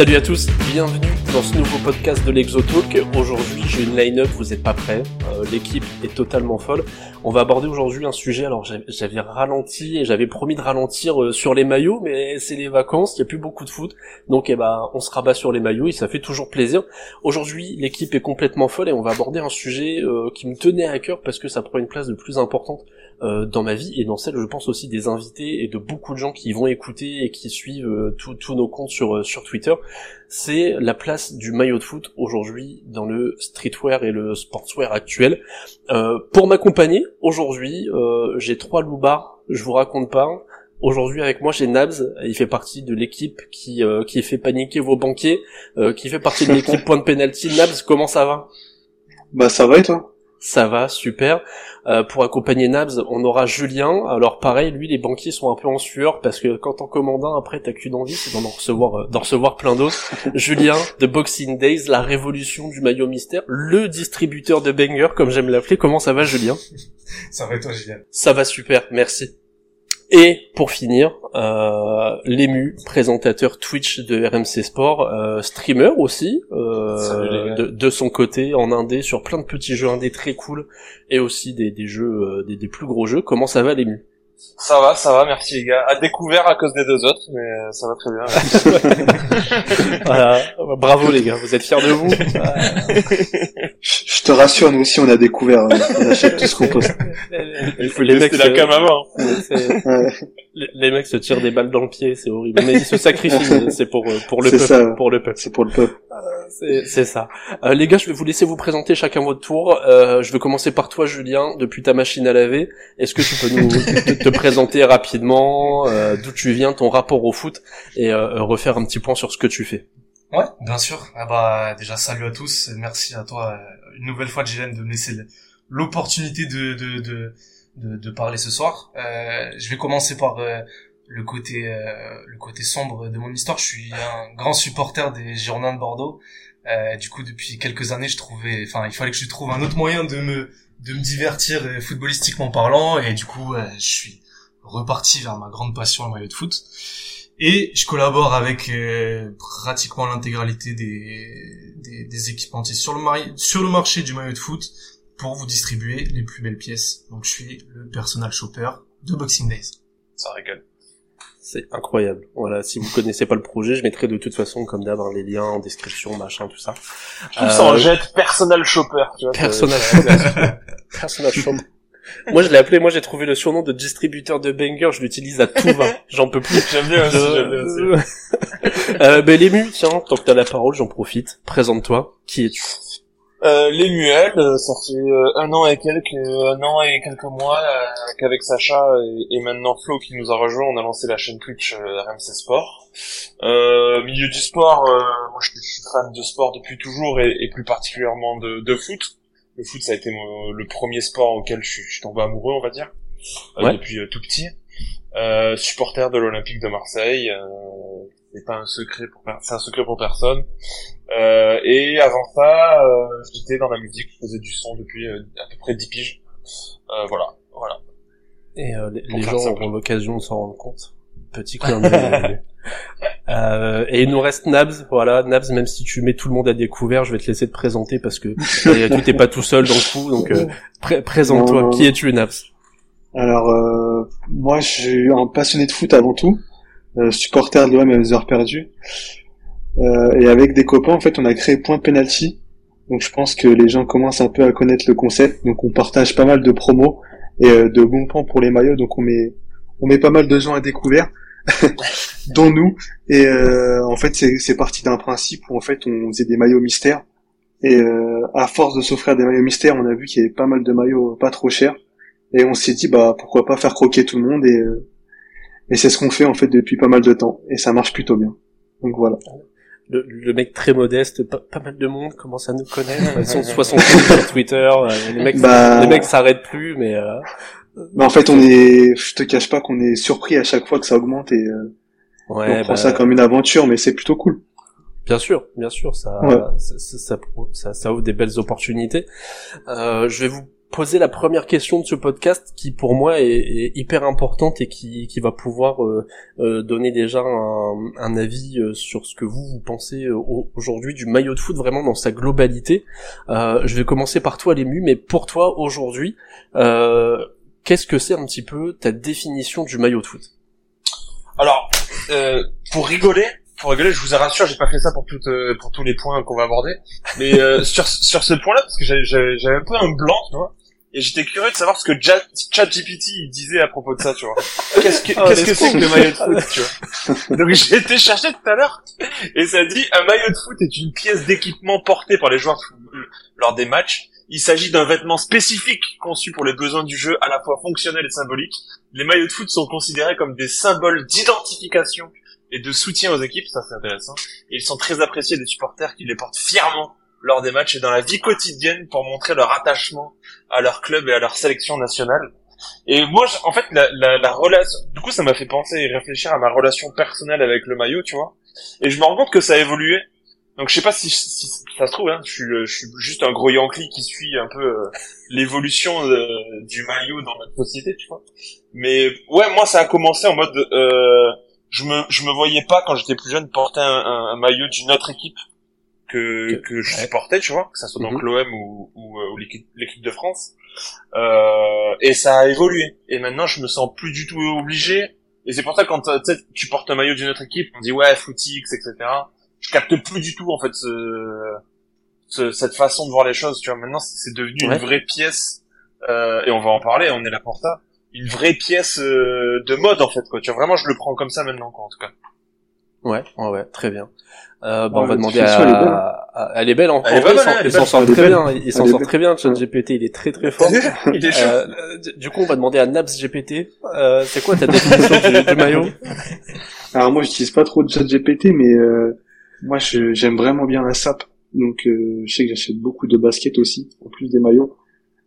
Salut à tous, bienvenue dans ce nouveau podcast de l'Exotalk. Aujourd'hui, j'ai une line-up, vous êtes pas prêts. Euh, L'équipe est totalement folle. On va aborder aujourd'hui un sujet. Alors, j'avais- ralenti et j'avais promis de ralentir euh, sur les maillots, mais c'est les vacances, il y a plus beaucoup de foot, donc eh ben, on se rabat sur les maillots et ça fait toujours plaisir. Aujourd'hui, l'équipe est complètement folle et on va aborder un sujet euh, qui me tenait à cœur parce que ça prend une place de plus importante euh, dans ma vie et dans celle, je pense aussi des invités et de beaucoup de gens qui vont écouter et qui suivent euh, tous tous nos comptes sur euh, sur Twitter. C'est la place du maillot de foot aujourd'hui dans le streetwear et le sportswear actuel. Euh, pour m'accompagner aujourd'hui, euh, j'ai trois loupards. Je vous raconte pas. Aujourd'hui avec moi j'ai Nabs, il fait partie de l'équipe qui euh, qui fait paniquer vos banquiers, euh, qui fait partie de l'équipe point de penalty. Nabs, comment ça va? Bah ça va et toi? Ça va, super. Euh, pour accompagner Nabs, on aura Julien. Alors pareil, lui, les banquiers sont un peu en sueur parce que quand t'en commandes un, après t'as qu'une envie, c'est d'en recevoir, euh, d'en recevoir plein d'autres. Julien de Boxing Days, la révolution du maillot mystère, le distributeur de banger, comme j'aime l'appeler. Comment ça va, Julien? Ça va et toi, Julien? Ça va super, merci. Et pour finir, euh, l'ému, présentateur Twitch de RMC Sport, euh, streamer aussi, euh, de, de son côté en indé sur plein de petits jeux indés très cool et aussi des, des jeux, euh, des, des plus gros jeux. Comment ça va l'ému? Ça va, ça va, merci les gars. À découvert à cause des deux autres, mais euh, ça va très bien. Voilà, bravo les gars, vous êtes fiers de vous je, je te rassure, nous aussi on a découvert, euh, on achète tout ce qu'on poste. Les mecs, C'était la se- cam avant. Ouais, les les mecs se tirent des balles dans le pied, c'est horrible. Mais ils se sacrifient, c'est pour euh, pour le peuple, ça. pour le peuple. c'est pour le peuple. C'est ça. Euh, les gars, je vais vous laisser vous présenter chacun votre tour. Euh, je vais commencer par toi, Julien, depuis ta machine à laver. Est-ce que tu peux nous te, te présenter rapidement, euh, d'où tu viens, ton rapport au foot, et euh, refaire un petit point sur ce que tu fais? Ouais, bien sûr. Ah bah déjà salut à tous, et merci à toi euh, une nouvelle fois Gilles de me laisser l'opportunité de, de, de, de, de parler ce soir. Euh, je vais commencer par euh, le côté euh, le côté sombre de mon histoire. Je suis un grand supporter des Girondins de Bordeaux. Euh, du coup, depuis quelques années, je trouvais, enfin, il fallait que je trouve un autre moyen de me de me divertir euh, footballistiquement parlant, et du coup, euh, je suis reparti vers ma grande passion, le maillot de foot. Et je collabore avec euh, pratiquement l'intégralité des, des, des équipementiers sur le, mari- sur le marché du maillot de foot pour vous distribuer les plus belles pièces. Donc je suis le personal shopper de Boxing Days. Ça rigole. C'est incroyable. Voilà, si vous connaissez pas le projet, je mettrai de toute façon, comme d'hab, hein, les liens en description, machin, tout ça. Tout ça en jette personal shopper, tu vois. Personnage c'est- Personnage shopper. Moi, je l'ai appelé, moi, j'ai trouvé le surnom de distributeur de banger, je l'utilise à tout va. J'en peux plus. J'aime bien aussi, j'aime bien aussi. euh, ben, l'ému, tiens, tant que t'as la parole, j'en profite. Présente-toi. Qui es-tu? Euh, les muelles, euh, ça fait euh, un an et quelques, un an et quelques mois euh, qu'avec Sacha et, et maintenant Flo qui nous a rejoint, on a lancé la chaîne Twitch euh, RMC Sport. Euh, milieu du sport, euh, moi je suis- je suis fan de sport depuis toujours et, et plus particulièrement de, de foot. Le foot, ça a été mon- le premier sport auquel je suis, je suis tombé amoureux, on va dire, euh, Ouais. depuis euh, tout petit. Euh, supporter de l'Olympique de Marseille, euh, c'est pas un secret pour per- c'est un secret pour personne. Euh, et avant ça, euh, j'étais dans la musique, je faisais du son depuis euh, à peu près 10 piges. Euh, voilà, voilà. Et euh, les, les gens auront l'occasion de s'en rendre compte. Petit clin d'œil. euh, et il nous reste Nabs, voilà, Nabs, même si tu mets tout le monde à découvert, je vais te laisser te présenter parce que tu t'es pas tout seul dans le coup, donc euh, pré- présente-toi. Qui es-tu, Nabs? Alors euh, moi je suis un passionné de foot avant tout, euh, supporter de l'OM à heures perdues. Euh, et avec des copains en fait on a créé Point Penalty. Donc je pense que les gens commencent un peu à connaître le concept. Donc on partage pas mal de promos et euh, de bons plans pour les maillots. Donc on met on met pas mal de gens à découvert, dont nous. Et euh, en fait c'est c'est parti d'un principe où en fait on faisait des maillots mystères. Et euh, à force de s'offrir des maillots mystères, on a vu qu'il y avait pas mal de maillots pas trop chers. Et on s'est dit bah pourquoi pas faire croquer tout le monde et euh, et c'est ce qu'on fait en fait depuis pas mal de temps et ça marche plutôt bien. Donc voilà. le, le mec très modeste, pas, pas mal de monde commence à nous connaître. Ils sont 60 sur Twitter. euh, les mecs, Bah- les mecs s'arrêtent plus, mais euh, Mais en fait on est, je te cache pas qu'on est surpris à chaque fois que ça augmente et euh, ouais, on prend bah, ça comme une aventure mais c'est plutôt cool. Bien sûr, bien sûr, ça, Ouais. ça, ça, ça, ça- ça ouvre des belles opportunités. Euh, je vais vous poser la première question de ce podcast qui pour moi est, hyper importante et qui, qui va pouvoir euh, euh, donner déjà un, un avis euh, sur ce que vous, vous pensez aujourd'hui du maillot de foot vraiment dans sa globalité. je vais commencer par toi Lému, mais pour toi aujourd'hui, qu'est-ce que c'est un petit peu ta définition du maillot de foot? Alors, pour rigoler, pour rigoler, je vous rassure, j'ai pas fait ça pour toutes, pour tous les points qu'on va aborder, mais sur sur ce point-là, parce que j'avais un peu un blanc, tu vois, et j'étais curieux de savoir ce que ChatGPT disait à propos de ça, tu vois. Qu'est-ce que oh, qu'est-ce que c'est que le maillot de foot, tu vois Donc j'ai été chercher tout à l'heure et ça dit un maillot de foot est une pièce d'équipement portée par les joueurs de football lors des matchs. Il s'agit d'un vêtement spécifique conçu pour les besoins du jeu, à la fois fonctionnel et symbolique. Les maillots de foot sont considérés comme des symboles d'identification et de soutien aux équipes, ça c'est intéressant. Et ils sont très appréciés des supporters qui les portent fièrement lors des matchs et dans la vie quotidienne pour montrer leur attachement à leur club et à leur sélection nationale. Et moi, en fait, la, la, la relation, du coup, ça m'a fait penser et réfléchir à ma relation personnelle avec le maillot, tu vois. Et je me rends compte que ça a évolué. Donc, je sais pas si, si ça se trouve, hein, je, suis, je suis juste un gros Yankee qui suit un peu euh, l'évolution euh, du maillot dans notre société, tu vois. Mais ouais, moi, ça a commencé en mode, euh, je me, je me voyais pas quand j'étais plus jeune porter un, un maillot d'une autre équipe que, que je supportais, tu vois, que ça soit donc mhm. l'OM ou, ou, euh, ou l'équipe de France. Euh, et ça a évolué. Et maintenant, je me sens plus du tout obligé. Et c'est pour ça quand tu portes un maillot d'une autre équipe, on dit ouais, footix, etc. Je capte plus du tout en fait ce, cette façon de voir les choses. Tu vois, maintenant c'est devenu une vraie pièce. Euh, et on va en parler. On est là pour ça. Une vraie pièce euh, de mode en fait. Quoi. Tu vois, vraiment, je le prends comme ça maintenant, quoi, en tout cas. Ouais, ouais, ouais, très bien. Euh, bah, on va demander à... Elle est belle, en vrai, il s'en sort très bien, il s'en sort très bien, GPT, il est très très fort. il est euh, du coup, on va demander à Naps GPT, euh, c'est quoi ta définition du, maillot? Alors moi, j'utilise pas trop de GPT, mais euh, moi, j'aime vraiment bien la SAP. Donc, euh, je sais que j'achète beaucoup de baskets aussi, en plus des maillots.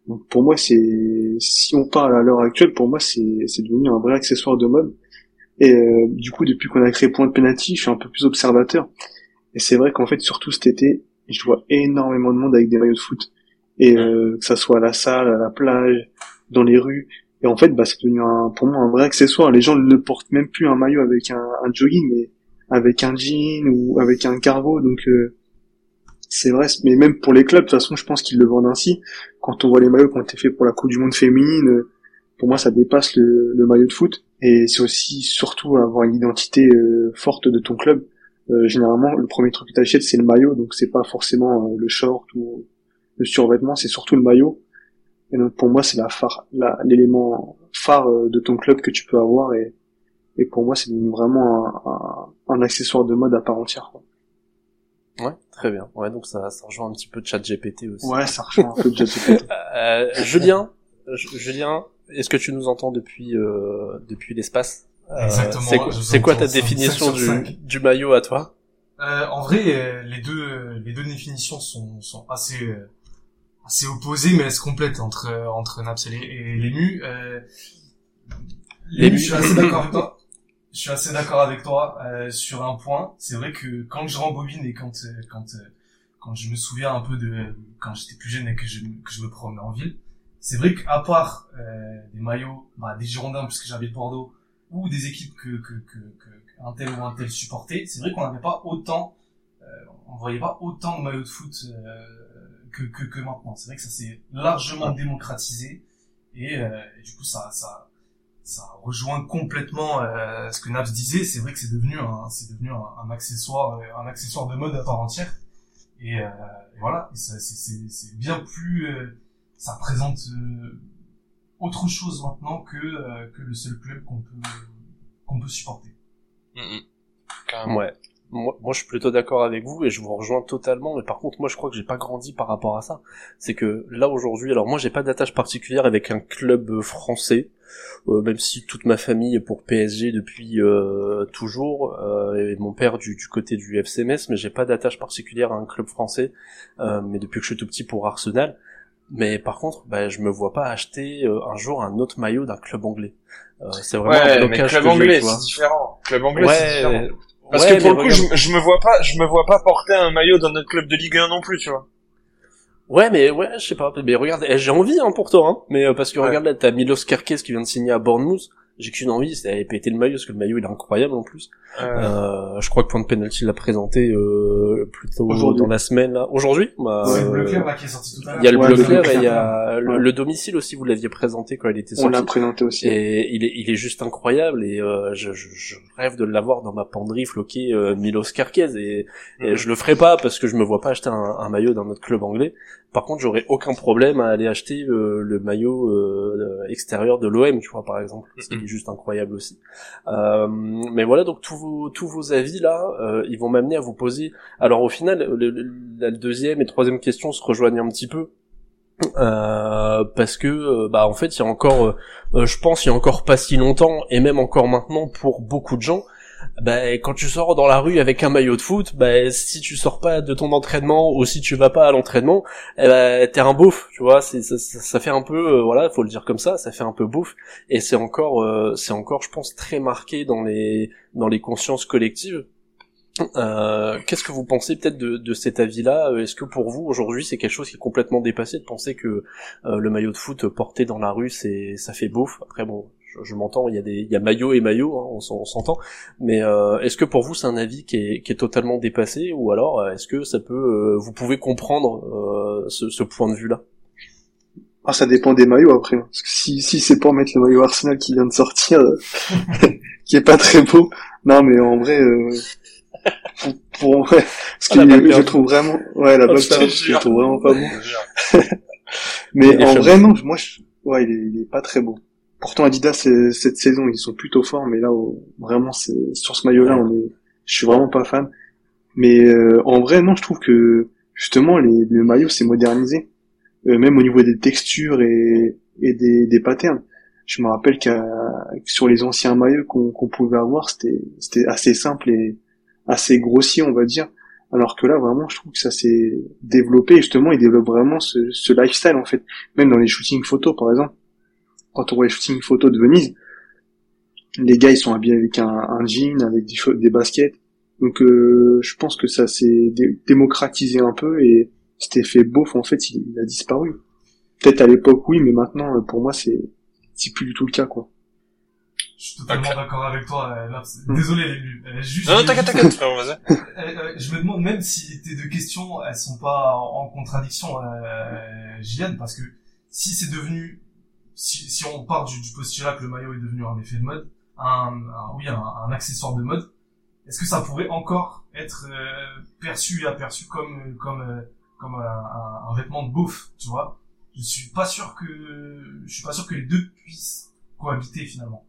Donc, pour moi, c'est si on parle à l'heure actuelle, pour moi, c'est devenu un vrai accessoire de mode. Et euh, du coup, depuis qu'on a créé Point de Penalty, je suis un peu plus observateur. Et c'est vrai qu'en fait, surtout cet été, je vois énormément de monde avec des maillots de foot. Et euh, que ça soit à la salle, à la plage, dans les rues. Et en fait, bah, c'est devenu un, pour moi un vrai accessoire. Les gens ne portent même plus un maillot avec un, jogging, mais avec un jean ou avec un cargo. Donc euh, c'est vrai. Mais même pour les clubs, de toute façon, je pense qu'ils le vendent ainsi. Quand on voit les maillots qui ont été faits pour la Coupe du Monde féminine, pour moi, ça dépasse le, le maillot de foot. Et c'est aussi surtout avoir une identité euh, forte de ton club. Euh, généralement, le premier truc que tu achètes, c'est le maillot, donc c'est pas forcément euh, le short ou le survêtement, c'est surtout le maillot. Et donc pour moi, c'est la phare, l'élément phare de ton club que tu peux avoir. Et, et pour moi, c'est vraiment un, un, accessoire de mode à part entière. Quoi. Ouais, très bien. Ouais, donc ça, ça rejoint un petit peu de chat GPT aussi. Ouais, ça rejoint un peu de chat GPT. euh, Julien, Julien, est-ce que tu nous entends depuis euh, depuis l'espace? Euh, Exactement. C'est quoi, ta définition du, du maillot à toi? Euh, En vrai, euh, les deux les deux définitions sont sont assez euh, assez opposées, mais elles se complètent entre entre Naps et, l'ému. Euh, l'ému, je suis assez d'accord avec toi. Je suis assez d'accord avec toi sur un point. C'est vrai que quand je rembobine et quand quand quand je me souviens un peu de quand j'étais plus jeune et que je que je me promenais en ville, c'est vrai qu'à part euh, des maillots, bah, des Girondins puisque j'avais le Bordeaux, ou des équipes que, que, que, que un tel ou un tel supportait, c'est vrai qu'on n'avait pas autant, euh, on voyait pas autant de maillots de foot euh, que, que, que maintenant. C'est vrai que ça s'est largement démocratisé et, euh, et, du coup ça, ça, ça rejoint complètement euh, ce que Naps disait. C'est vrai que c'est devenu un, c'est devenu un, un, accessoire, euh, un accessoire de mode à part entière. Et, et voilà, c'est bien plus ça présente euh, autre chose maintenant que euh, que le seul club qu'on peut qu'on peut supporter. Mm Ouais. Moi, moi, je suis plutôt d'accord avec vous et je vous rejoins totalement. Mais par contre, moi, je crois que j'ai pas grandi par rapport à ça. C'est que là aujourd'hui, alors moi, j'ai pas d'attache particulière avec un club français, euh, même si toute ma famille est pour PSG depuis euh, toujours euh, et mon père du, du côté du FCMS, mais j'ai pas d'attache particulière à un club français. mais depuis que je suis tout petit pour Arsenal. Mais par contre, bah, je me vois pas acheter euh, un jour un autre maillot d'un club anglais. Euh, c'est vraiment ouais, un mais club anglais, c'est différent. Club anglais, c'est différent. Parce que pour le coup, je, je, me vois pas, je me vois pas porter un maillot d'un autre club de Ligue 1 non plus, tu vois. Ouais, mais ouais, je sais pas. Mais regarde, eh, j'ai envie hein, pour toi, hein. Mais euh, parce que regarde là, t'as Milos Kerkez qui vient de signer à Bournemouth. J'ai qu'une envie, c'est d'aller péter le maillot, parce que le maillot il est incroyable en plus. Euh, Euh, je crois que Point de Penalty l'a présenté euh, plutôt dans la semaine là. Aujourd'hui? Bah, C'est le euh, bleu clair là qui est sorti tout à l'heure. Il y a le Ouais, clair et il y a le, Ouais. le domicile aussi, vous l'aviez présenté quand il était On sorti. l'a présenté aussi. Et il est, il est juste incroyable et euh, je, je, je rêve de l'avoir dans ma penderie floquée euh, Milos Kerkez et, et je le ferai pas parce que je me vois pas acheter un, un maillot d'un autre club anglais. Par contre, j'aurais aucun problème à aller acheter euh, le maillot euh, extérieur de l'OM, tu vois par exemple, parce qu'il est juste incroyable aussi. Euh, mais voilà, donc tous vos tous vos avis là, euh, ils vont m'amener à vous poser. Alors au final, le, le- la deuxième et troisième question se rejoignent un petit peu. Euh, parce que euh, bah en fait il y a encore euh, euh, je pense il y a encore pas si longtemps et même encore maintenant pour beaucoup de gens bah, quand tu sors dans la rue avec un maillot de foot bah si tu sors pas de ton entraînement ou si tu vas pas à l'entraînement eh ben t'es un beauf tu vois. Ça, fait un peu euh, voilà faut le dire comme ça ça fait un peu beauf. Et c'est encore euh, c'est encore je pense très marqué dans les dans les consciences collectives. Euh, Qu'est-ce que vous pensez peut-être de, cet avis-là? Est-ce que pour vous aujourd'hui c'est quelque chose qui est complètement dépassé de penser que euh, le maillot de foot porté dans la rue c'est ça fait beauf? Après bon, je, je m'entends, il y a des il y a maillot et maillot, hein, on s'en- on s'entend. Mais euh, est-ce que pour vous c'est un avis qui est, qui est totalement dépassé ou alors euh, est-ce que ça peut euh, vous pouvez comprendre euh, ce, ce point de vue-là? Ah, ça dépend des maillots après. hein. Parce que si, si c'est pour mettre le maillot Arsenal qui vient de sortir, euh, qui est pas très beau. Non, mais en vrai, euh, pour, pour- ouais, parce Ah, que balle je trouve vraiment, ouais, la Oh, je trouve vraiment pas bon. Mais en vrai, non, moi, je, ouais, il est, il est pas très beau. Pourtant, Adidas, cette saison, ils sont plutôt forts, mais là, oh, vraiment, sur ce maillot-là, on est, je suis vraiment pas fan. Mais euh, en vrai, non, je trouve que justement, le maillot s'est modernisé, Euh, même au niveau des textures et, des, des patterns. Je me rappelle qu'à sur les anciens maillots qu'on qu'on pouvait avoir, c'était c'était assez simple et assez grossier, on va dire. Alors que là, vraiment, je trouve que ça s'est développé. Justement, ils développent vraiment ce, ce lifestyle, en fait. Même dans les shootings photos, par exemple. Quand on voit les shootings photos de Venise, les gars, ils sont habillés avec un, un jean, avec des, baskets. Donc, euh, je pense que ça s'est dé- démocratisé un peu et cet effet beauf, en fait, il, il a disparu. Peut-être à l'époque, oui, mais maintenant, euh, pour moi, c'est c'est plus du tout le cas, quoi. Je suis totalement d'accord avec toi. euh, là, Hmm. Désolé, les euh, juste, Non, non, t'inquiète, t'inquiète, vas-y. Euh, je me demande même si tes deux questions, elles sont pas en en contradiction, euh, Gillian, parce que si c'est devenu, si, si on part du, du postulat que le maillot est devenu un effet de mode, un, un- oui, un, un accessoire de mode, est-ce que ça pourrait encore être euh, perçu et aperçu comme comme euh, comme un, un- un vêtement de beauf, tu vois? Je suis pas sûr que je suis pas sûr que les deux puissent cohabiter finalement.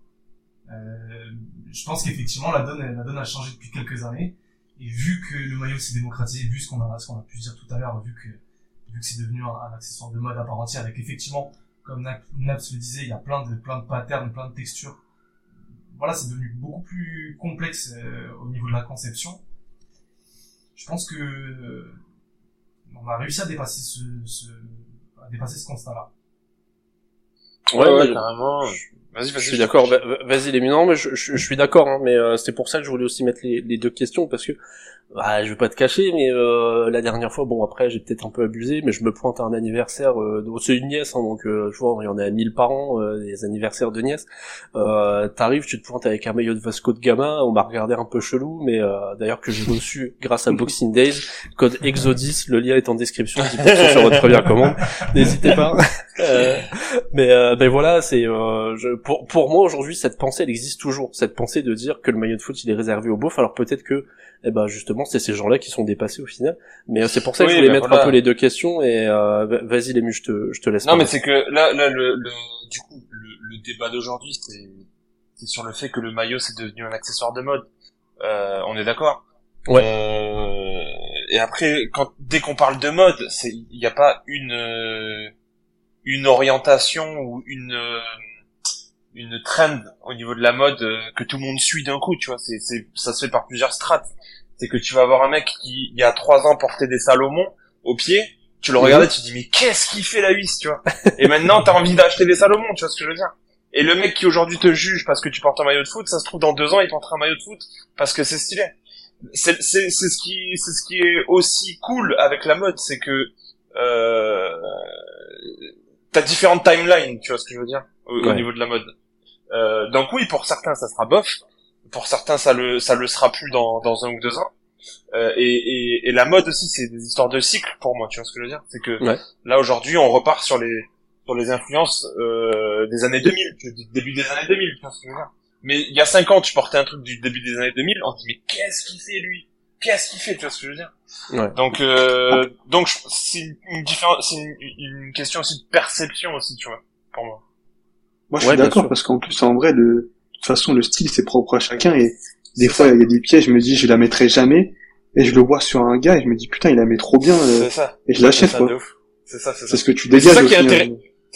Euh, je pense qu'effectivement la donne la donne a changé depuis quelques années et vu que le maillot s'est démocratisé, vu ce qu'on a, ce qu'on a pu dire tout à l'heure, vu que, vu que c'est devenu un, un accessoire de mode à part entière, avec effectivement, comme Na- Naps le disait, il y a plein de, plein de patterns, plein de textures. Voilà, c'est devenu beaucoup plus complexe euh, au niveau de la conception. Je pense que euh, on a réussi à dépasser ce, ce à dépasser ce constat-là. Ouais, ouais, carrément. Vas-y, vas-y. Je suis d'accord. va- va- Vas-y les non, mais je, je, je suis d'accord. Hein, mais euh, c'est pour ça que je voulais aussi mettre les, les deux questions parce que bah, je vais pas te cacher, mais euh, la dernière fois, bon après j'ai peut-être un peu abusé, mais je me pointe à un anniversaire. Euh, c'est une nièce, hein, donc euh, je vois, il y en a 1000 par an, euh, des anniversaires de nièces. Euh, T'arrives, tu te pointes avec un maillot de Vasco de Gama. On m'a regardé un peu chelou, mais euh, d'ailleurs que j'ai reçu grâce à Boxing Days, code Exodis. Le lien est en description. 10% sur votre première commande. N'hésitez pas. Euh, mais euh, ben voilà, c'est euh, je, pour pour moi aujourd'hui cette pensée elle existe toujours, cette pensée de dire que le maillot de foot il est réservé aux beaufs. Alors peut-être que eh ben justement c'est ces gens-là qui sont dépassés au final. Mais euh, c'est pour ça que Oui, je voulais ben mettre voilà. un peu les deux questions et euh, va- vas-y les je te je te laisse. Non, mais c'est que là, là, le, le, du coup, le, le débat d'aujourd'hui, c'est, c'est sur le fait que le maillot c'est devenu un accessoire de mode. Euh, on est d'accord. Ouais. Euh, et après, quand dès qu'on parle de mode, c'est, il n'y a pas une euh, une orientation ou une euh, une trend au niveau de la mode euh, que tout le monde suit d'un coup. Tu vois, c'est, c'est, ça se fait par plusieurs strates. C'est que tu vas avoir un mec qui, il y a trois ans, portait des Salomon au pied. Tu le regardais, tu te dis mais qu'est-ce qu'il fait la huisse, tu vois? Et maintenant, t'as envie d'acheter des Salomon, tu vois ce que je veux dire? Et le mec qui aujourd'hui te juge parce que tu portes un maillot de foot, ça se trouve dans deux ans, il portera un maillot de foot parce que c'est stylé. C'est c'est c'est ce qui c'est ce qui est aussi cool avec la mode, c'est que euh, t'as différentes timelines, tu vois ce que je veux dire, au, niveau de la mode. Euh, donc oui, pour certains, ça sera bof. Pour certains, ça le, ça le sera plus dans, dans un ou deux ans. Euh, et, et, et la mode aussi, c'est des histoires de cycle pour moi. Tu vois ce que je veux dire? C'est que Ouais. là aujourd'hui, on repart sur les sur les influences euh, des années 2000, tu- du début des années 2000. Tu vois ce que je veux dire? Mais il y a cinq ans, tu portais un truc du début des années 2000, on dit mais qu'est-ce qu'il fait lui? Qu'est-ce qu'il fait Tu vois ce que je veux dire? Ouais. Donc euh, donc c'est une différence, c'est une, une question aussi de perception aussi, tu vois, pour moi. Moi, je Ouais, suis d'accord parce qu'en plus, en vrai, de, toute façon, le style c'est propre à chacun et des fois, il y a des pièges. Je me dis, je la mettrai jamais et je le vois sur un gars et je me dis putain, il la met trop bien euh, ça. et je l'achète quoi. C'est ça, c'est ça. C'est ce que tu Mais c'est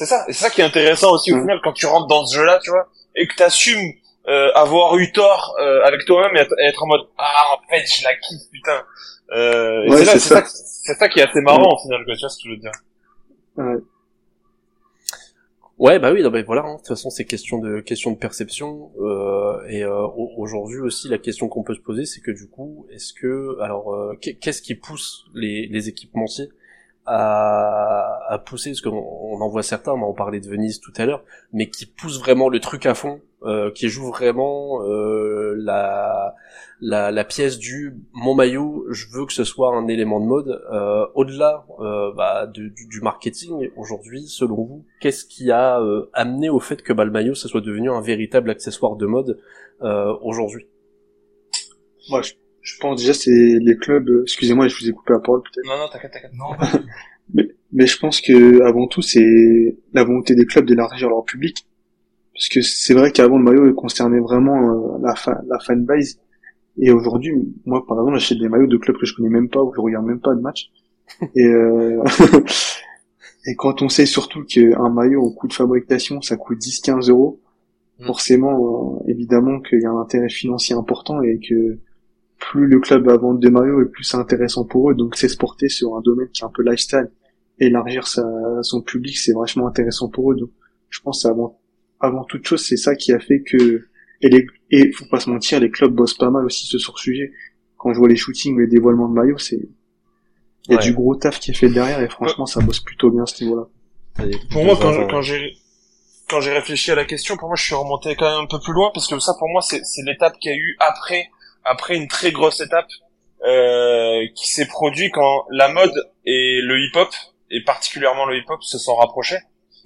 ça. C'est ça, qui est intéressant aussi au final quand tu rentres dans ce jeu-là, tu vois, et que t'assumes euh, avoir eu tort euh, avec toi-même et être, et être en mode ah en fait je la kiffe putain. Euh, Ouais, c'est ça. ça, ça qui est assez marrant au final, quoi, tu vois ce que je veux dire. Ouais, bah oui, non, mais voilà. hein. De toute façon, c'est question de question de perception. Euh, et euh, au- aujourd'hui aussi, la question qu'on peut se poser, c'est que du coup, est-ce que, alors, euh, qu'est- qu'est-ce qui pousse les, les équipementiers à, à pousser Parce qu'on on en voit certains, on parlait de Venise tout à l'heure, mais qui poussent vraiment le truc à fond, euh, qui jouent vraiment euh, la, la la pièce du mon maillot. Je veux que ce soit un élément de mode. Euh, Au-delà euh, bah, du, du marketing, aujourd'hui, selon vous, qu'est-ce qui a euh, amené au fait que bah, le maillot, ça soit devenu un véritable accessoire de mode euh, aujourd'hui? Moi, je, je pense déjà c'est les clubs. euh, Excusez-moi, je vous ai coupé la parole peut-être. Non, non, t'inquiète, t'inquiète. Non, Mais, mais je pense que avant tout, c'est la volonté des clubs d'élargir leur public. Parce que c'est vrai qu'avant, le maillot il concernait vraiment euh, la, fa la fanbase. Et aujourd'hui, moi, par exemple, j'achète des maillots de clubs que je connais même pas ou que je regarde même pas de match. Et, euh... et quand on sait surtout qu'un maillot au coût de fabrication, ça coûte 10-15 euros, Mm. forcément, euh, évidemment qu'il y a un intérêt financier important et que plus le club va vendre des maillots et plus c'est intéressant pour eux. Donc c'est se porter sur un domaine qui est un peu lifestyle. Élargir sa, son public, c'est vachement intéressant pour eux. Donc je pense que avant, avant toute chose, c'est ça qui a fait que... Et, les, et faut pas se mentir, les clubs bossent pas mal aussi sur ce sujet. Quand je vois les shootings, les dévoilements de maillots, c'est... Il y a Ouais. du gros taf qui est fait derrière et franchement, ça bosse plutôt bien à ce niveau-là. Pour moi, quand, j'ai quand j'ai réfléchi à la question, pour moi, je suis remonté quand même un peu plus loin parce que ça, pour moi, c'est c'est l'étape qu'il y a eu après après une très grosse étape euh, qui s'est produite quand la mode et le hip-hop et particulièrement le hip-hop se sont rapprochés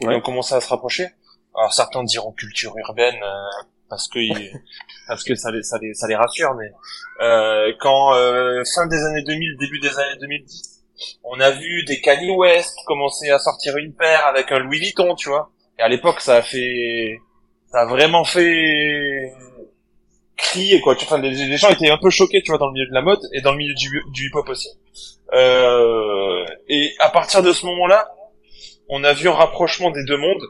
Ouais. ont commencé à se rapprocher. Alors certains diront culture urbaine euh, parce que ils- parce que ça les ça les ça les rassure, mais euh, quand euh, fin des années 2000, début des années 2010 on a vu des Kanye West commencer à sortir une paire avec un Louis Vuitton, tu vois. Et à l'époque, ça a fait, ça a vraiment fait crier, quoi. Enfin, les, les gens étaient un peu choqués, tu vois, dans le milieu de la mode et dans le milieu du, hip-hop aussi. Euh, et à partir de ce moment-là, on a vu un rapprochement des deux mondes.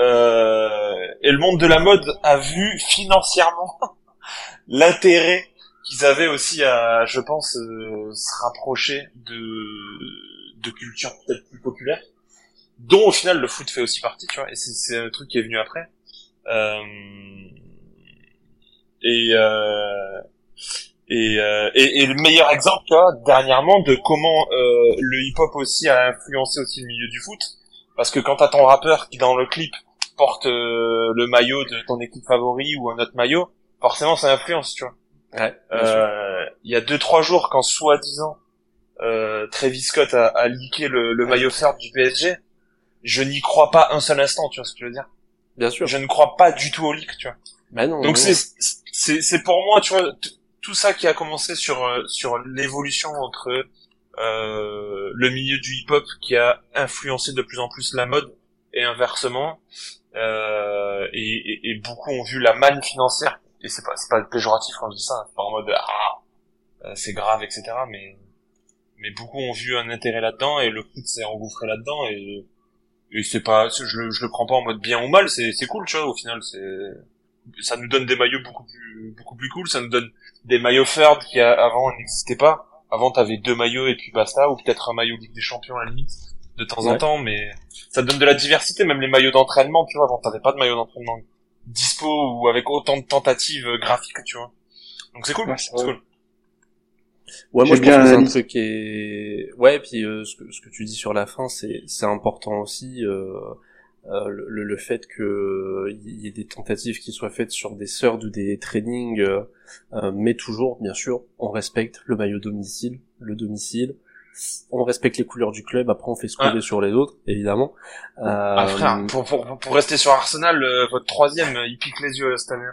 Euh, et le monde de la mode a vu financièrement l'intérêt qu'ils avaient aussi à, je pense, euh, se rapprocher de, de cultures peut-être plus populaires, dont au final le foot fait aussi partie, tu vois, et c'est un truc qui est venu après. Euh, et, euh, et, euh, et, et le meilleur exemple, tu vois, dernièrement, de comment euh, le hip-hop aussi a influencé aussi le milieu du foot, parce que quand t'as ton rappeur qui dans le clip porte euh, le maillot de ton équipe favori ou un autre maillot, forcément ça influence, tu vois. Ouais. Euh, il y a deux trois jours quand soi-disant euh, Travis Scott a, a leaké le, le maillot third du PSG, je n'y crois pas un seul instant, tu vois ce que je veux dire? Bien sûr. Je ne crois pas du tout au leak, tu vois. Bah non. Donc c'est c'est c'est pour moi, tu vois, tout ça qui a commencé sur euh, sur l'évolution entre euh, le milieu du hip-hop qui a influencé de plus en plus la mode et inversement. Euh, et, et, et beaucoup ont vu la manne financière et c'est pas c'est pas péjoratif quand je dis ça, hein, pas en mode ah euh, c'est grave etc. Mais mais beaucoup ont vu un intérêt là-dedans et le foot s'est engouffré là-dedans et et c'est pas je le je le prends pas en mode bien ou mal c'est c'est cool tu vois au final c'est ça nous donne des maillots beaucoup plus beaucoup plus cool ça nous donne des maillots third qui a- avant n'existaient pas. Avant t'avais deux maillots et puis basta ou peut-être un maillot Ligue des Champions à la limite de temps en temps mais ça donne de la diversité même les maillots d'entraînement tu vois. Avant t'avais pas de maillot d'entraînement dispo ou avec autant de tentatives euh, graphiques tu vois. Donc c'est cool Ouais, c'est cool. Ouais, moi je pense bien que c'est un truc qui est... Ouais, puis euh, ce, que, ce que tu dis sur la fin, c'est c'est important aussi, euh, euh, le, le fait que il y ait des tentatives qui soient faites sur des surds ou des trainings, euh, euh, mais toujours, bien sûr, on respecte le maillot domicile, le domicile, on respecte les couleurs du club, après on fait ce qu'on veut sur les autres, évidemment. Euh, Ah frère, pour, pour, pour rester sur Arsenal, euh, votre troisième, euh, il pique les yeux cette année.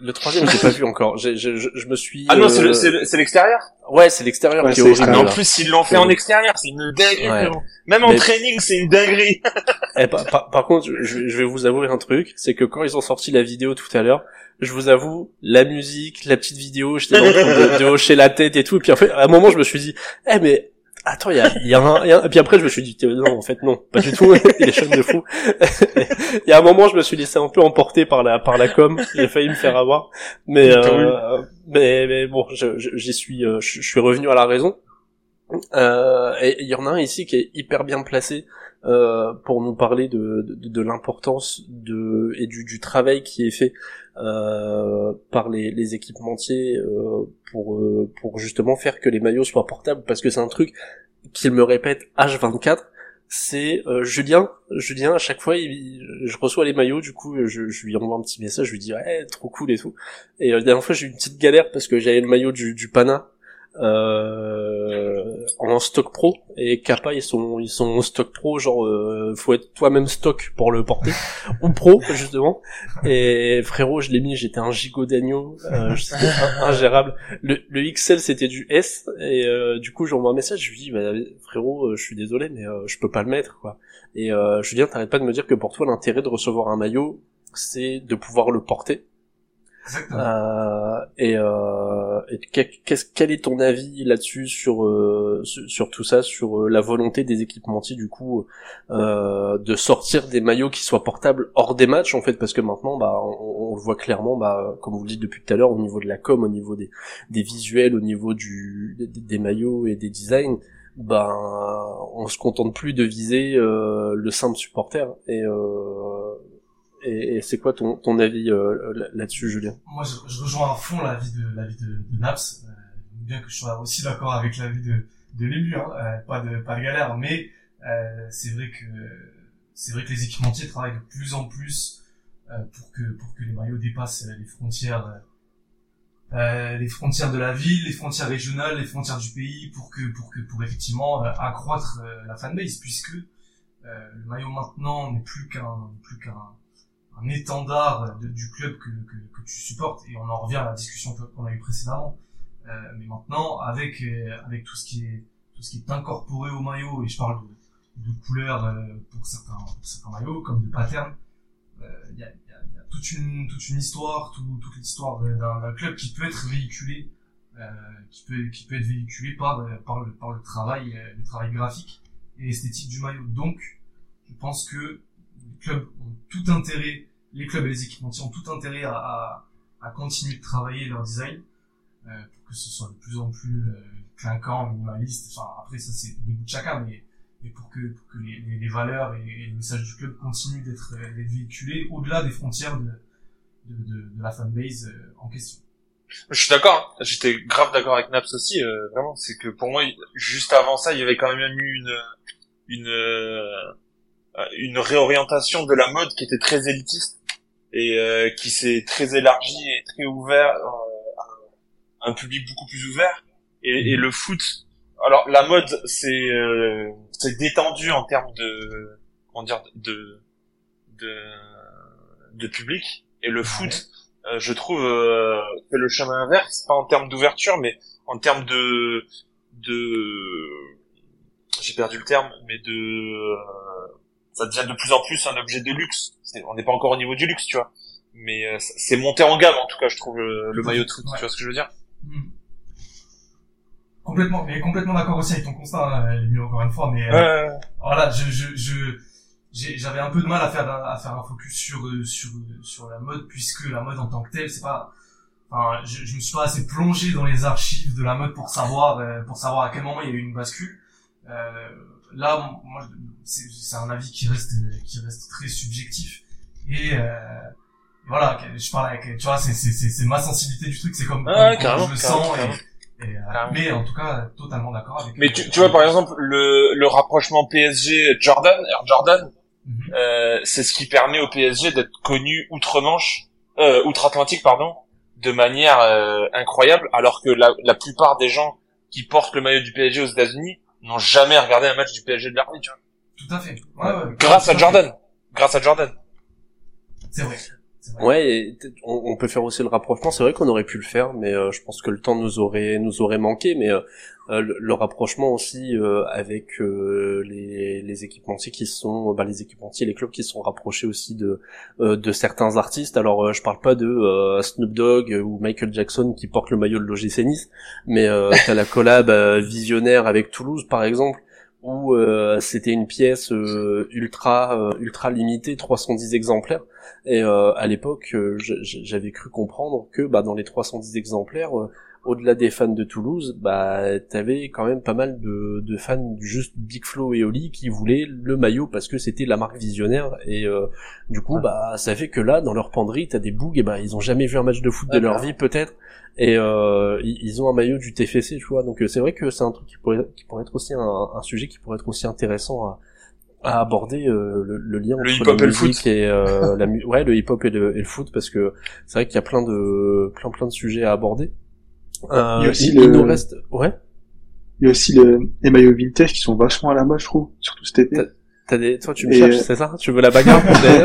Le troisième, j'ai pas vu encore. J'ai- j'ai- je, je me suis. Ah non, euh, c'est le- c'est le- c'est l'extérieur? Ouais, c'est l'extérieur Ouais, qui est c'est horrible. Ah, mais en plus, ils l'ont fait en extérieur, c'est une dinguerie. Ouais. Même en Mais- training, c'est une dinguerie. Eh, par, par- par contre, je, je vais vous avouer un truc, c'est que quand ils ont sorti la vidéo tout à l'heure, je vous avoue, la musique, la petite vidéo, j'étais en train de, de hocher la tête et tout, et puis en fait, à un moment, je me suis dit, eh mais attends, il y a, y, a un- y a un- et puis après, je me suis dit, non, en fait, non, pas du tout, il est jeune de fou. Il y a un moment, je me suis laissé un peu emporter par la par la com, j'ai failli me faire avoir, mais euh, mais, mais bon, j'y suis, euh, je, je suis revenu à la raison. Euh, et il y en a un ici qui est hyper bien placé euh, pour nous parler de, de, de l'importance de et du, du travail qui est fait euh, par les, les équipementiers euh, pour euh, pour justement faire que les maillots soient portables parce que c'est un truc qu'il me répète H24 c'est euh, Julien Julien à chaque fois il, je reçois les maillots du coup je, je lui envoie un petit message je lui dis ouais trop cool et tout et euh, la dernière fois j'ai eu une petite galère parce que j'avais le maillot du, du Pana euh, en stock pro et Kappa ils sont ils sont en stock pro genre euh, faut être toi-même stock pour le porter. Ou pro justement. Et frérot je l'ai mis j'étais un gigot d'agneau euh, ingérable. Le, le XL c'était du S et euh, du coup j'envoie un message je lui dis bah, frérot euh, je suis désolé mais euh, je peux pas le mettre quoi. Et euh, Julien t'arrêtes pas de me dire que pour toi l'intérêt de recevoir un maillot c'est de pouvoir le porter Exactement. euh, et, euh, et que- qu'est-ce, quel est ton avis là-dessus sur, euh, sur tout ça, sur la volonté des équipementiers du coup de sortir des maillots qui soient portables hors des matchs en fait parce que maintenant bah on, le voit clairement bah comme vous le dites depuis tout à l'heure au niveau de la com, au niveau des, visuels, au niveau du des, des maillots et des designs ben on se contente plus de viser euh, le simple supporter et euh, et, c'est quoi ton, ton avis euh, là- là-dessus, Julien? Moi, je, rejoins à fond l'avis de de, Naps, euh, bien que je sois aussi d'accord avec l'avis de de hein, euh, pas de pas de galère, mais c'est vrai que c'est vrai que les équipementiers travaillent de plus en plus pour que pour que les maillots dépassent les frontières les frontières de la ville, les frontières régionales, les frontières du pays, pour que pour que pour effectivement accroître la fanbase, puisque le maillot maintenant n'est plus qu'un plus qu'un un étendard du club que, que, tu supportes et on en revient à la discussion qu'on a eue précédemment. Euh, mais maintenant avec euh, avec tout ce qui est tout ce qui est incorporé au maillot et je parle de, couleurs euh, pour certains certains maillots comme de patterns il y, a, toute une toute une histoire tout, toute l'histoire d'un club qui peut être véhiculé qui peut qui peut être véhiculé par par le travail le travail graphique et esthétique du maillot. Donc je pense que les clubs ont tout intérêt, les clubs et les équipementiers ont tout intérêt à, à, à continuer de travailler leur design euh, pour que ce soit de plus en plus euh, clinquant, minimaliste. Enfin, après ça c'est les goûts de chacun, mais, mais pour que, pour que les, les, valeurs et, et les messages du club continuent d'être euh, véhiculés au-delà des frontières de, de, de, de la fanbase euh, en question. Je suis d'accord. hein. J'étais grave d'accord avec Naps aussi. euh, vraiment, c'est que pour moi, juste avant ça, il y avait quand même eu une une euh, une réorientation de la mode qui était très élitiste et euh, qui s'est très élargie et très ouvert euh, à un public beaucoup plus ouvert. Et, et le foot, alors la mode, c'est euh, c'est détendu en termes de comment dire de de de public et le foot euh, je trouve euh, fait le chemin inverse, pas en termes d'ouverture, mais en termes de de j'ai perdu le terme, mais de euh, ça devient de plus en plus un objet de luxe. On n'est pas encore au niveau du luxe, tu vois, mais euh, c'est monté en gamme en tout cas, je trouve le, le maillot de foot. Ouais. Tu vois ce que je veux dire Hmm. Complètement, mais complètement d'accord aussi avec ton constat, hein, Emile, encore une fois, mais euh, Ouais. voilà, je, je, je, j'avais un peu de mal à faire, un- à faire un focus sur, euh, sur, euh, sur la mode, puisque la mode en tant que telle, c'est pas, enfin, je, je me suis pas assez plongé dans les archives de la mode pour savoir, euh, pour savoir à quel moment il y a eu une bascule. Euh, là, moi, c'est, c'est un avis qui reste, qui reste très subjectif. Et, euh, voilà, je parle avec, tu vois, c'est, c'est, c'est, c'est ma sensibilité du truc, c'est comme, Ouais, comme- carrément, je le sens, carrément. et, Et, euh, mais en tout cas, totalement d'accord avec. Mais tu, tu vois par exemple le, le rapprochement PSG Jordan, Air Jordan, Mhm. euh, c'est ce qui permet au PSG d'être connu outre-Manche, euh, outre-Atlantique pardon, de manière euh, incroyable, alors que la, la plupart des gens qui portent le maillot du PSG aux États-Unis n'ont jamais regardé un match du PSG de leur vie, tu vois. Tout à fait. Ouais, ouais, Grâce à. Jordan. Grâce à Jordan. C'est vrai. Ouais, et on, on peut faire aussi le rapprochement. C'est vrai qu'on aurait pu le faire, mais euh, je pense que le temps nous aurait nous aurait manqué. Mais euh, le, le rapprochement aussi euh, avec euh, les, les équipementiers qui sont, bah, les équipementiers, les clubs qui sont rapprochés aussi de euh, de certains artistes. Alors euh, je parle pas de euh, Snoop Dogg ou Michael Jackson qui portent le maillot de l'OGC Nice, mais euh, t'as la collab euh, visionnaire avec Toulouse par exemple où euh, c'était une pièce euh, ultra euh, ultra limitée, 310 exemplaires. Et euh, à l'époque, euh, j'avais cru comprendre que bah, dans les 310 exemplaires, euh, au-delà des fans de Toulouse, bah t'avais quand même pas mal de, de fans du juste Big Flo et Oli qui voulaient le maillot parce que c'était la marque visionnaire. Et euh, du coup, bah ça fait que là, dans leur penderie, t'as des bougs et bah ils ont jamais vu un match de foot de Ouais, leur vie peut-être. Et euh, ils ont un maillot du TFC, tu vois. Donc euh, c'est vrai que c'est un truc qui pourrait, qui pourrait être aussi un, un sujet qui pourrait être aussi intéressant à, à aborder euh, le, le lien Le entre hip-hop la et le foot. et euh, la ouais le hip hop et le, et le foot parce que c'est vrai qu'il y a plein de plein plein de sujets à aborder Il y a aussi il, il le- nous reste ouais Il y a aussi le, les maillots vintage qui sont vachement à la mode, je trouve, surtout cet été. t'as des toi tu me Et, cherches euh, c'est ça? Tu veux la bagarre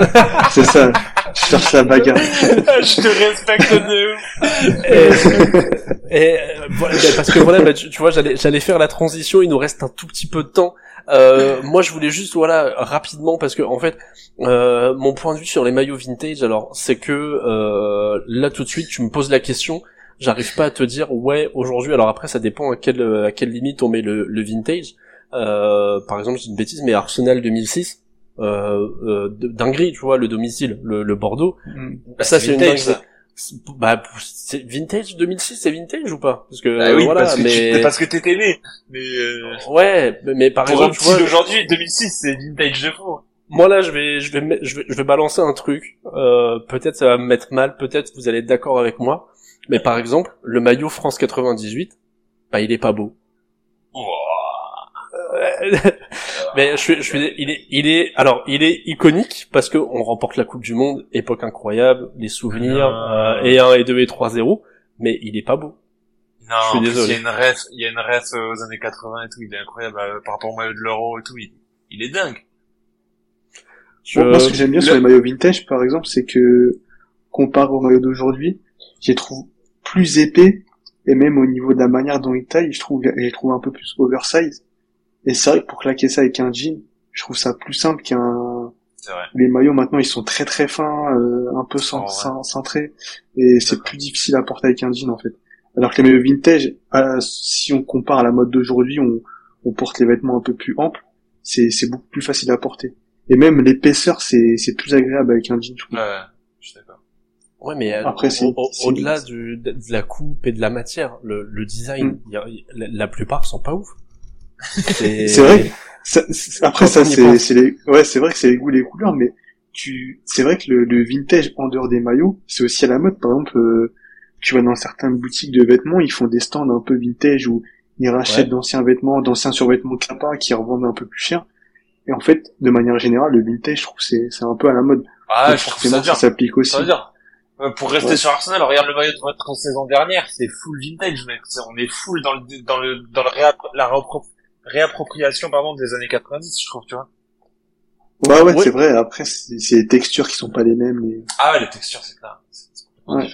C'est ça. Je cherche la bagarre. je te respecte de ouf. et, et, euh, voilà, bah, parce que voilà bah, tu, tu vois j'allais j'allais faire la transition il nous reste un tout petit peu de temps euh, moi je voulais juste voilà rapidement parce que en fait euh, mon point de vue sur les maillots vintage alors c'est que euh, là tout de suite tu me poses la question j'arrive pas à te dire ouais aujourd'hui alors après ça dépend à quelle à quelle limite on met le, le vintage euh, par exemple dis une bêtise mais Arsenal 2006 euh, euh, dinguerie tu vois le domicile le, le Bordeaux Mm. ça c'est une vintage, dinguerie ça. c'est- Bah, c'est vintage 2006, c'est vintage ou pas? Parce que Ah oui, voilà, parce que mais tu, parce que t'étais né. Mais euh, ouais, mais, mais par pour exemple, tu vois, d'aujourd'hui, 2006, c'est vintage de fou. moi là, je vais, je vais, me- je vais, je vais balancer un truc. Euh, peut-être ça va me mettre mal, peut-être vous allez être d'accord avec moi. Mais par exemple, le maillot France 98, bah il est pas beau. mais je suis, je suis, il est, il est, alors il est iconique parce que on remporte la Coupe du Monde, époque incroyable, les souvenirs, euh, et 1 et 2 et 3-0, mais il est pas beau. Non, Je suis en plus, désolé. il y a une ref, il y a une ref euh, aux années 80 et tout, il est incroyable euh, par rapport au maillot de l'euro et tout, il, il est dingue. Je- Bon, moi, ce que j'aime bien sur le- les maillots vintage, par exemple, c'est que, comparé aux maillots d'aujourd'hui, je les trouve plus épais, et même au niveau de la manière dont ils taillent, je trouve, je trouve un peu plus oversize. Et c'est vrai que pour claquer ça avec un jean, je trouve ça plus simple qu'un, les maillots maintenant ils sont très très fins, euh, un peu cent- cintrés, et c'est plus difficile à porter avec un jean en fait. Alors que les maillots vintage, euh, si on compare à la mode d'aujourd'hui, on, on porte les vêtements un peu plus amples, c'est beaucoup plus facile à porter. Et même l'épaisseur, c'est plus agréable avec un jean. je trouve. Ouais. Ouais, mais euh, Après, au- au- au-delà du- de, de la coupe et de la matière, le, le design, Mm. y a- y- la, la plupart sont pas ouf. C'est vrai. Ça- après ça c'est les ouais c'est vrai que c'est les goûts les couleurs mais tu c'est vrai que le, le vintage en dehors des maillots c'est aussi à la mode par exemple euh, tu vas dans certaines boutiques de vêtements ils font des stands un peu vintage où ils rachètent Ouais. d'anciens vêtements d'anciens survêtements de Kappa qui revendent un peu plus cher et en fait de manière générale le vintage je trouve c'est c'est un peu à la mode Ah, Donc je trouve forcément ça ça s'applique aussi Ça veut dire. Euh, Pour rester Ouais. sur Arsenal, regarde le maillot de votre saison dernière, c'est full vintage, mec. On est full dans le, dans le, dans le la réappro- réappropriation, pardon, des années 90, je trouve, tu vois. ouais ouais, Ouais. c'est vrai après c'est les textures qui sont pas les mêmes mais Ah ouais, les textures, c'est clair. Ouais.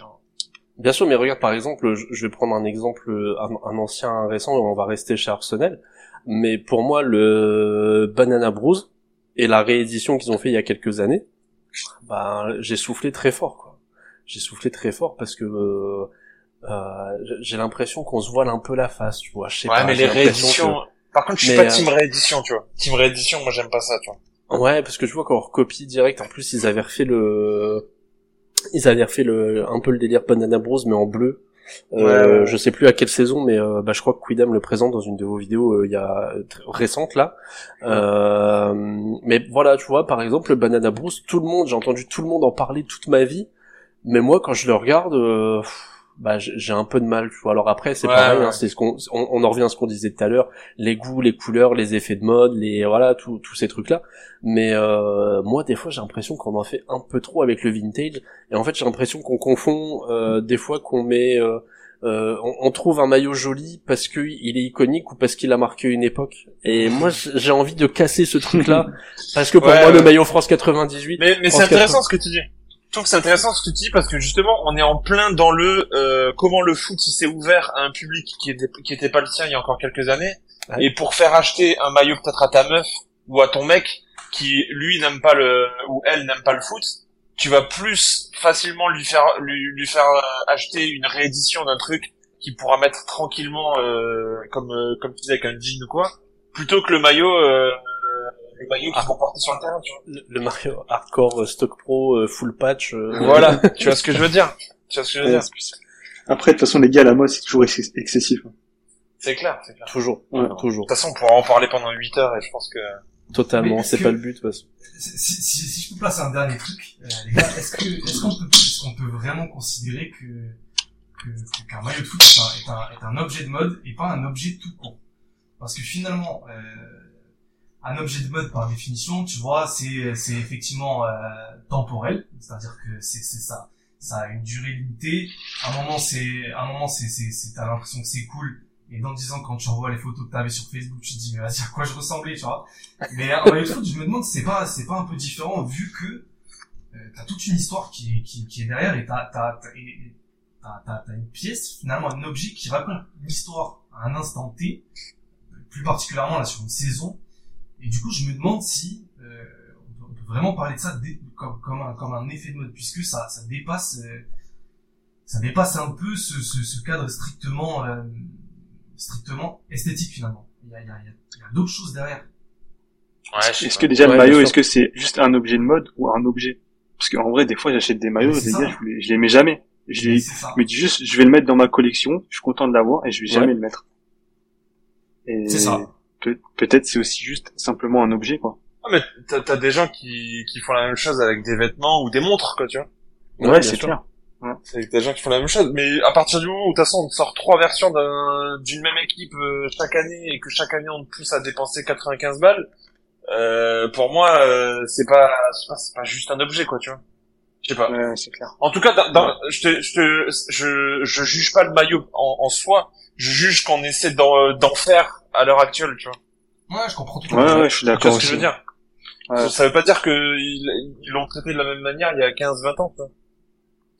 Bien sûr, mais regarde par exemple, je, vais prendre un exemple, un, un ancien, un récent, on va rester chez Arsenal. Mais pour moi, le Banana Bros et la réédition qu'ils ont fait il y a quelques années, ben j'ai soufflé très fort, quoi. J'ai soufflé très fort parce que euh, euh, j'ai l'impression qu'on se voile un peu la face, tu vois. Je sais Ouais, pas, mais les rééditions... que- Par contre, je suis Mais, pas euh, team réédition, tu vois. Team réédition, moi j'aime pas ça, tu vois. Ouais, parce que je vois qu'on recopie direct. En plus, ils avaient refait le, ils avaient refait le, un peu le délire Banana Bros, mais en bleu. Euh, Ouais. Je sais plus à quelle saison, mais euh, bah, je crois que Quidam le présente dans une de vos vidéos euh, il y a récente là. Euh, mais voilà, tu vois, par exemple, le Banana Bros, tout le monde, j'ai entendu tout le monde en parler toute ma vie. Mais moi, quand je le regarde, euh, bah j'ai un peu de mal tu vois. Alors après c'est pareil hein, c'est ce qu'on on, en revient à ce qu'on disait tout à l'heure. Les goûts les couleurs les effets de mode les voilà tous ces trucs là mais euh, moi des fois j'ai l'impression qu'on en fait un peu trop avec le vintage. Et en fait j'ai l'impression qu'on confond euh, des fois qu'on met euh, euh on, trouve un maillot joli parce que il est iconique ou parce qu'il a marqué une époque. Et moi j'ai envie de casser ce truc là parce que pour moi le maillot France 98 mais, mais c'est intéressant ce que tu dis je trouve que c'est intéressant ce que tu dis parce que justement on est en plein dans le euh, comment le foot il s'est ouvert à un public qui était qui était pas le sien il y a encore quelques années. Et pour faire acheter un maillot peut-être à ta meuf ou à ton mec qui lui n'aime pas le ou elle n'aime pas le foot tu vas plus facilement lui faire lui, lui faire euh, acheter une réédition d'un truc qui pourra mettre tranquillement euh, comme euh, comme tu disais avec un jean ou quoi plutôt que le maillot euh, le maillot qui ah. sur le terrain, tu vois. Le, le maillot hardcore euh, stock pro euh, full patch. Euh, voilà, tu vois ce que je veux dire. Tu vois ce que je veux dire. Après, de toute façon, les gars, la mode, c'est toujours excessif. Hein. C'est clair, c'est clair. Toujours, ouais, toujours. De toute façon, on pourra en parler pendant 8 heures et je pense que... Totalement, c'est pas le but, de toute façon. Si, si, si, je peux placer un dernier truc, les gars, est-ce que, est-ce qu'on peut, est-ce qu'on peut vraiment considérer que, que, qu'un maillot de foot est un, est un, est un objet de mode et pas un objet tout court? Parce que finalement, euh, un objet de mode par définition, tu vois, c'est c'est effectivement euh, temporel, c'est-à-dire que c'est c'est ça, ça a une durée limitée. À un moment c'est un moment c'est c'est c'est t'as l'impression que c'est cool et dans dix ans quand tu revois les photos que t'avais sur Facebook, tu te dis mais vas-y à quoi je ressemblais, tu vois. Mais en fait, je me demande c'est pas c'est pas un peu différent vu que euh, t'as toute une histoire qui qui qui est derrière et t'as t'as t'as une pièce finalement un objet qui raconte l'histoire à un instant T, plus particulièrement là sur une saison et du coup, je me demande si euh, on, peut, vraiment parler de ça comme, comme, un, comme un effet de mode, puisque ça, ça dépasse, euh, ça dépasse un peu ce, ce, ce cadre strictement, euh, strictement esthétique finalement. Il y a, il y a, il y a d'autres choses derrière. Ouais, est-ce que déjà le maillot, est-ce que c'est juste un objet de mode ou un objet? Parce qu'en vrai, des fois, j'achète des maillots, des gars, je, les, je les mets jamais. Je, les, dis juste, je vais le mettre dans ma collection, je suis content de l'avoir et je vais jamais le mettre. C'est ça peut-être c'est aussi juste simplement un objet quoi. Ah mais t'as as des gens qui qui font la même chose avec des vêtements ou des montres quoi tu vois. Ouais, c'est clair. Ouais. C'est des gens qui font la même chose, mais à partir du moment où de toute façon on sort trois versions d'une même équipe euh, chaque année et que chaque année on te pousse à dépenser 95 balles, euh, pour moi euh, c'est pas c'est pas, juste un objet quoi tu vois. Je sais pas. Ouais, c'est clair. En tout cas, dans, je, te, je, te, je, je juge pas le maillot en, en soi. Je juge qu'on essaie d'en faire à l'heure actuelle, tu vois. Ouais, je comprends tout. Ouais, ouais, je suis d'accord. ce que je veux dire. Ça veut pas dire qu'ils l'ont traité de la même manière il y a 15-20 ans, quoi.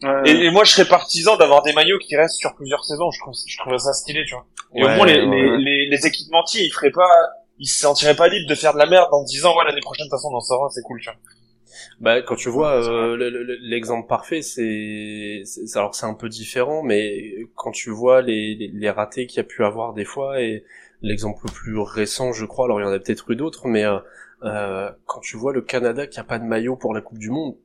Ouais, et, moi, je serais partisan d'avoir des maillots qui restent sur plusieurs saisons. Je trouve, je trouve ça stylé, tu vois. Et au moins, les, les, les, les, équipementiers, ils feraient pas, ils se sentiraient pas libres de faire de la merde en disant, ouais, l'année prochaine, de toute façon, on en sort un, c'est cool, tu vois. Bah, quand tu vois euh, l'exemple parfait, c'est alors c'est un peu différent, mais quand tu vois les, les, les ratés qu'il y a pu avoir des fois et l'exemple le plus récent, je crois, alors il y en a peut-être eu d'autres, mais euh, euh, quand tu vois le Canada qui a pas de maillot pour la Coupe du Monde,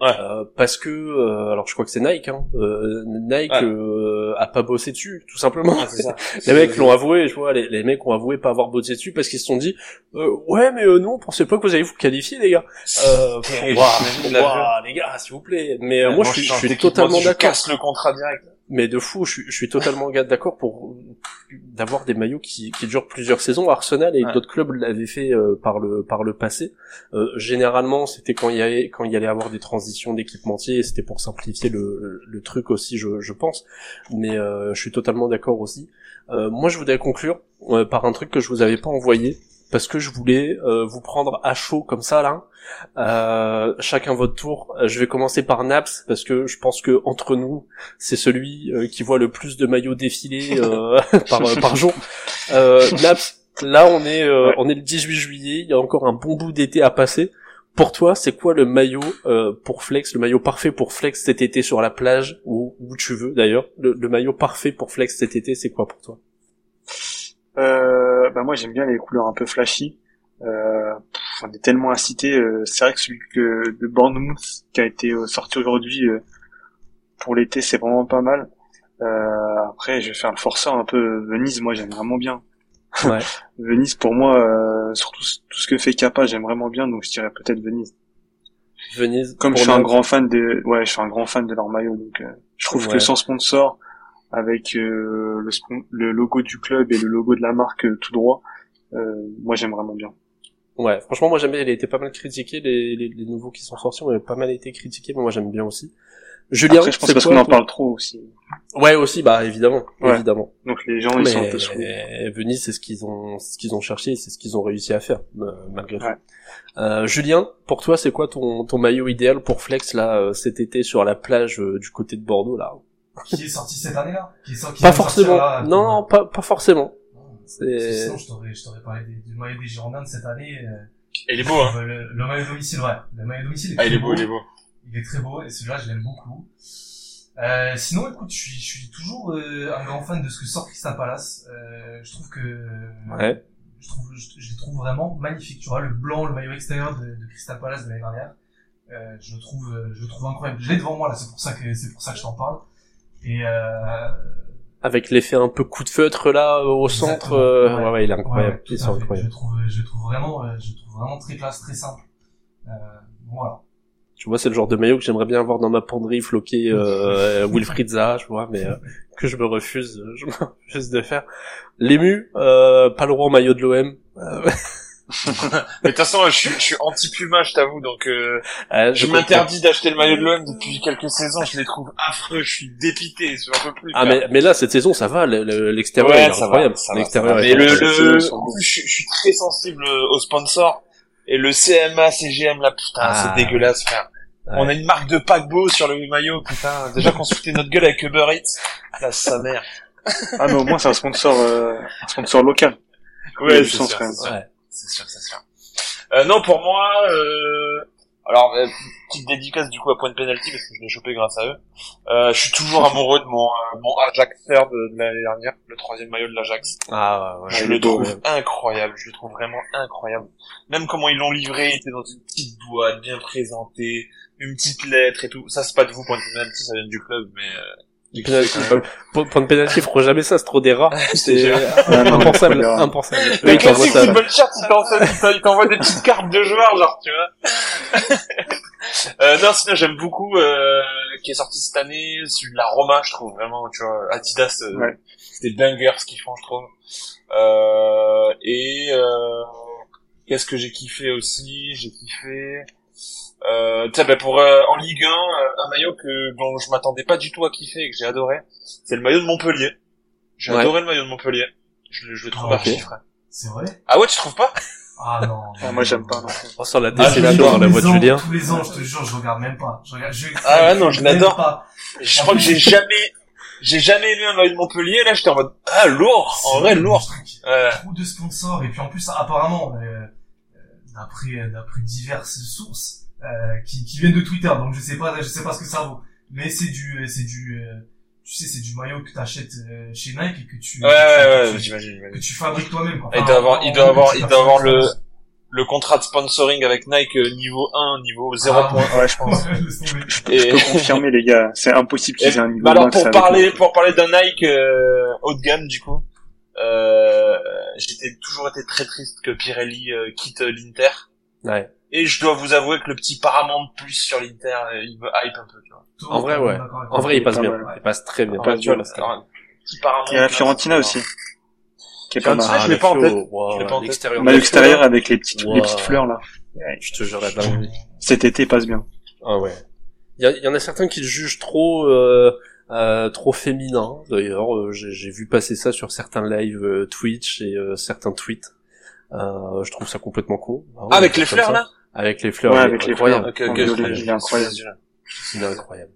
Ouais. Euh, parce que euh, alors je crois que c'est Nike hein, euh, Nike euh, a pas bossé dessus tout simplement. Les mecs l'ont avoué je vois les, les, mecs ont avoué pas avoir bossé dessus parce qu'ils se sont dit ouais mais nous on pensait pas que vous alliez vous qualifier les gars. Euh, les gars s'il vous plaît. Mais moi, je, je suis totalement d'accord. casse le contrat direct mais de fou, je, je suis totalement d'accord pour d'avoir des maillots qui, qui, durent plusieurs saisons. Arsenal et d'autres clubs l'avaient fait euh, par le par le passé. Euh, généralement, c'était quand il y avait quand il y allait avoir des transitions d'équipementiers, c'était pour simplifier le, le, truc aussi, je, je pense. Mais euh, je suis totalement d'accord aussi. Euh, moi, je voudrais conclure par un truc que je vous avais pas envoyé parce que je voulais vous prendre à chaud comme ça là euh, chacun votre tour. Euh, je vais commencer par Naps parce que je pense que entre nous, c'est celui euh, qui voit le plus de maillots défiler par, par jour. Naps, là on est on est le 18 juillet, il y a encore un bon bout d'été à passer. Pour toi, c'est quoi le maillot pour Flex, le maillot parfait pour Flex cet été sur la plage ou où tu veux d'ailleurs? Le, le, maillot parfait pour Flex cet été, c'est quoi pour toi? Bah moi j'aime bien les couleurs un peu flashy. Euh, on est tellement incité. Euh, c'est vrai que celui que, de Bournemouth qui a été euh, sorti aujourd'hui euh, pour l'été, c'est vraiment pas mal. après, je vais faire le forceur un peu. Venise, moi, j'aime vraiment bien. Ouais. Venise, pour moi, surtout tout ce que fait Kappa, j'aime vraiment bien, donc je dirais peut-être Venise. Venise. Comme je suis un grand fan de, ouais, je suis un grand fan de leur maillot, donc je trouve que sans sponsor, avec euh, le, spon- le logo du club et le logo de la marque euh, tout droit. Euh, moi, j'aime vraiment bien. Ouais, franchement, moi j'aime bien. Il a été pas mal critiqué. Les, les, les nouveaux qui sont sortis ont pas mal été critiqués, mais moi j'aime bien aussi. Julien, Après, je pense c'est parce qu'on en parle trop aussi. Ouais, aussi, bah évidemment, Ouais. évidemment. Donc les gens, ils sont un peu. Mais Venise, c'est ce qu'ils ont, ce qu'ils ont cherché, c'est ce qu'ils ont réussi à faire, euh, malgré tout. Ouais. Euh, Julien, pour toi, c'est quoi ton, ton maillot idéal pour flex là euh, cet été sur la plage euh, du côté de Bordeaux là? Qui est sorti cette année-là qui est sorti, qui Pas forcément. là, non, non, pas, pas forcément. Sinon, je t'aurais, je t'aurais parlé des- du maillot des Girondins de cette année. euh, Et il est beau, hein. euh, le, le maillot domicile, ouais. Le maillot domicile est Ah, il est beau, il est beau. Il est très beau et celui-là je l'aime beaucoup. Euh, sinon écoute, je suis, je suis toujours euh, un grand fan de ce que sort Crystal Palace. Euh, je trouve que Ouais. je trouve je, je les trouve vraiment magnifiques. Tu vois le blanc, le maillot extérieur de, de Crystal Palace de l'année dernière. Euh, je le trouve je le trouve incroyable. Je l'ai devant moi là, c'est pour ça que c'est pour ça que je t'en parle. Et euh, Avec l'effet un peu coup de feutre là euh, au centre, euh, Ouais. ouais, ouais, il est incroyable. à sont fait. je trouve je trouve vraiment euh, je trouve vraiment très classe, très simple. Euh, voilà. Tu vois, c'est le genre de maillot que j'aimerais bien avoir dans ma penderie floqué euh, Wilfried Zaha, tu vois, mais euh, que je me refuse, je me refuse de faire. L'ému, euh, pas le roi en maillot de l'OM. Mais de toute façon, je suis, je suis anti-Puma, je t'avoue, donc euh, euh, je m'interdis d'acheter le maillot de l'OM depuis quelques saisons. Je les trouve affreux, je suis dépité, je n'en peux plus. Ah mais, mais là cette saison ça va, le- le- l'extérieur Ouais, est ça va, incroyable. ça va, L'extérieur ça va. est Mais le, incroyable. le, plus, je, je suis très sensible aux sponsors. Et le CMA, CGM, là, putain, Ah. c'est dégueulasse, frère. Ouais. On a une marque de paquebot sur le maillot, putain. Déjà qu'on se foutait notre gueule avec Uber Eats. La sa mère. Ah mais au moins c'est un sponsor, euh, un sponsor local. Ouais, c'est même. C'est sûr. Ouais. C'est sûr, c'est sûr. Euh, non, pour moi, euh... alors euh, petite dédicace du coup à Point de Penalty parce que je l'ai chopé grâce à eux. Euh, je suis toujours amoureux de mon euh, mon Ajax third de l'année dernière, le troisième maillot de l'Ajax. Ah ouais, je il le beau, trouve incroyable, je le trouve vraiment incroyable. Même comment ils l'ont livré, il était dans une petite boîte bien présentée, une petite lettre et tout. Ça c'est pas de vous Point de Penalty, ça vient du club, mais Du penalty, euh, pour, pour une penalty, ils feront jamais ça, c'est trop des rats. C'est sûr. Ah, impensable, impensable. Le ils t'envoient classique football shirt, il t'envoie- il des petites cartes de joueurs, genre, tu vois. euh, non, sinon, j'aime beaucoup, euh, qui est sorti cette année, celui de la Roma, je trouve, vraiment, tu vois, Adidas, euh, Ouais. c'était banger ce qu'ils font, je trouve. Euh, et, euh, qu'est-ce que j'ai kiffé aussi? J'ai kiffé, euh, tu sais, ben, pour, euh, en Ligue 1, euh, un maillot que, dont je m'attendais pas du tout à kiffer et que j'ai adoré, c'est le maillot de Montpellier. J'ai Ouais. adoré le maillot de Montpellier. Je, le- je le trouve Ah, archi ok. frais. C'est vrai? Ah ouais, tu trouves pas? Ah non. Ah, moi j'aime pas. Non. On sent la Ah, dans la voix de Julien. Tous les ans, je te jure, je regarde même pas. Je regarde, je, Ah ouais, non, je l'adore. pas. Je crois que j'ai jamais, j'ai jamais aimé un maillot de Montpellier. Là, j'étais en mode, ah, lourd. En vrai, lourd. Euh, Trop de sponsors et puis en plus apparemment euh, euh, d'après d'après diverses sources euh, qui, qui viennent de Twitter donc je sais pas je sais pas ce que ça vaut mais c'est du c'est du euh, tu sais c'est du maillot que t'achètes euh, chez Nike et que tu ouais, que ouais, tu- j'imagine, que tu fabriques toi-même quoi. Il Enfin, doit avoir, il doit avoir, il doit avoir le, le contrat de sponsoring avec Nike euh, niveau 1, niveau 0. Ah, ouais. Ouais, je pense. Et, Je peux confirmer les gars, c'est impossible qu'ils aient un niveau bah alors pour parler, pour parler d'un Nike euh, haut de gamme, du coup, euh, j'étais toujours été très triste que Pirelli euh, quitte euh, l'Inter. Ouais. Et je dois vous avouer que le petit Paramount Plus sur l'Inter, euh, il me hype un peu, tu vois. En vrai, ouais. En vrai, il passe pas bien. Il passe très bien. Tu vois, petit. Il y a la Fiorentina aussi, qui est pas mal. je l'ai pas en tête. Wow, Je l'ai pas en tête. l'extérieur. L'extérieur avec les petites, Wow. les petites fleurs là. Je te jure, la dinguerie. Cet été passe bien. Ah ouais. Il y, en a certains qui le jugent trop euh, euh, trop féminin. D'ailleurs, euh, j'ai vu passer ça sur certains lives euh, Twitch et euh, certains tweets. Euh, je trouve ça complètement con. Ah ouais, Ah, avec les fleurs, ça. là? Avec les fleurs. Ouais, avec les incroyable. fleurs. Il est incroyable. Il est incroyable.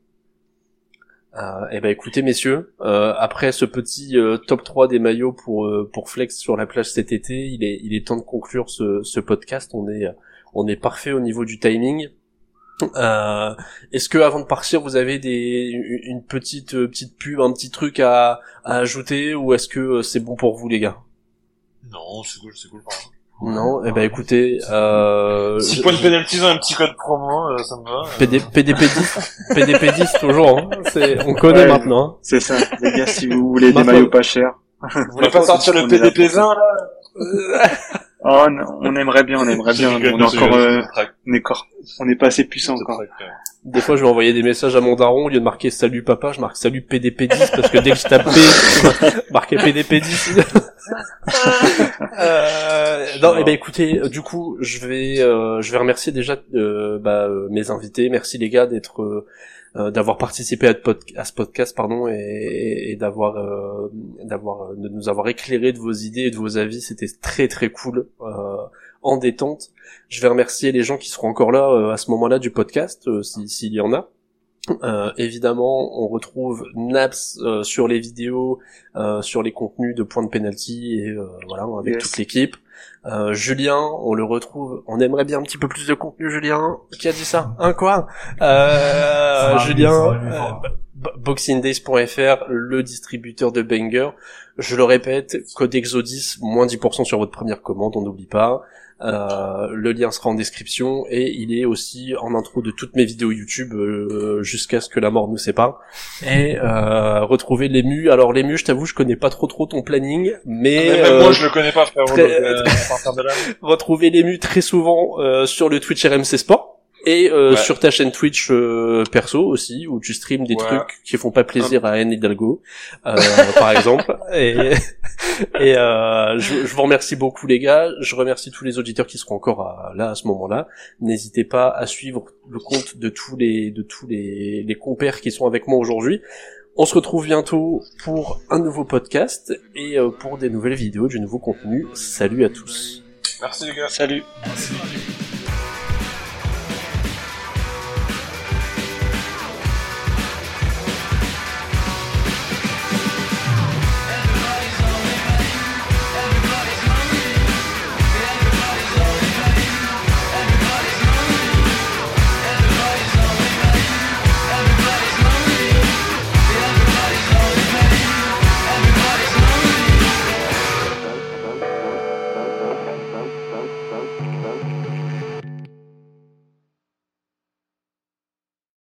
Euh, eh ben écoutez messieurs, euh, après ce petit euh, top 3 des maillots pour euh, pour Flex sur la plage cet été, il est il est temps de conclure ce, ce podcast. On est on est parfait au niveau du timing. Euh, Est-ce que avant de partir, vous avez des une petite euh, petite pub, un petit truc à, à ajouter, ou est-ce que euh, c'est bon pour vous les gars? Non, c'est cool, c'est cool. pardon. Non Eh ben écoutez, euh, Si je- Point de un petit code promo, euh, ça me va. euh. PD, PDP10, PDP10 toujours. Hein. C'est on connaît Ouais. maintenant. hein. C'est ça, les gars, si vous voulez des maillots pas chers. Vous voulez pas sortir le On est là PDP pour ça. 20, là Oh, non, on aimerait bien, on aimerait bien. On est encore, euh, on est encore, on est pas assez puissant encore. Des fois, je vais envoyer des messages à mon daron, au lieu de marquer salut papa, je marque salut PDP10 parce que dès que je tape P, marquer PDP10. Euh, non, eh ben écoutez, du coup, je vais, euh, je vais remercier déjà euh, bah, mes invités. Merci les gars d'être euh, d'avoir participé à, ce podcast pardon et, et d'avoir euh, d'avoir de nous avoir éclairé de vos idées et de vos avis. C'était très très cool euh, en détente. Je vais remercier les gens qui seront encore là à ce moment-là du podcast s'il y en a euh, évidemment, on retrouve Naps euh, sur les vidéos, euh, sur les contenus de points de penalty et voilà avec toute l'équipe. Julien, on le retrouve. On aimerait bien un petit peu plus de contenu, Julien. Qui a dit ça? Un quoi? Julien, boxingdays.fr, le distributeur de banger. Je le répète, code Exodis, moins 10% sur votre première commande, on n'oublie pas. Euh, le lien sera en description et il est aussi en intro de toutes mes vidéos YouTube euh, jusqu'à ce que la mort nous sépare. Et euh, retrouver l'ému. Alors l'ému, je t'avoue, je connais pas trop trop ton planning, mais, ah, moi je le connais pas frérot. retrouver l'ému très souvent sur le Twitch RMC Sport et euh, sur ta chaîne Twitch euh, perso aussi où tu streams des trucs qui font pas plaisir à Anne Hidalgo euh, par exemple et, et euh, je, je, vous remercie beaucoup les gars je remercie tous les auditeurs qui seront encore à, là à ce moment-là n'hésitez pas à suivre le compte de tous les de tous les, les compères qui sont avec moi aujourd'hui on se retrouve bientôt pour un nouveau podcast et pour des nouvelles vidéos, du nouveau contenu. Salut à tous. Merci les gars. Salut. Merci.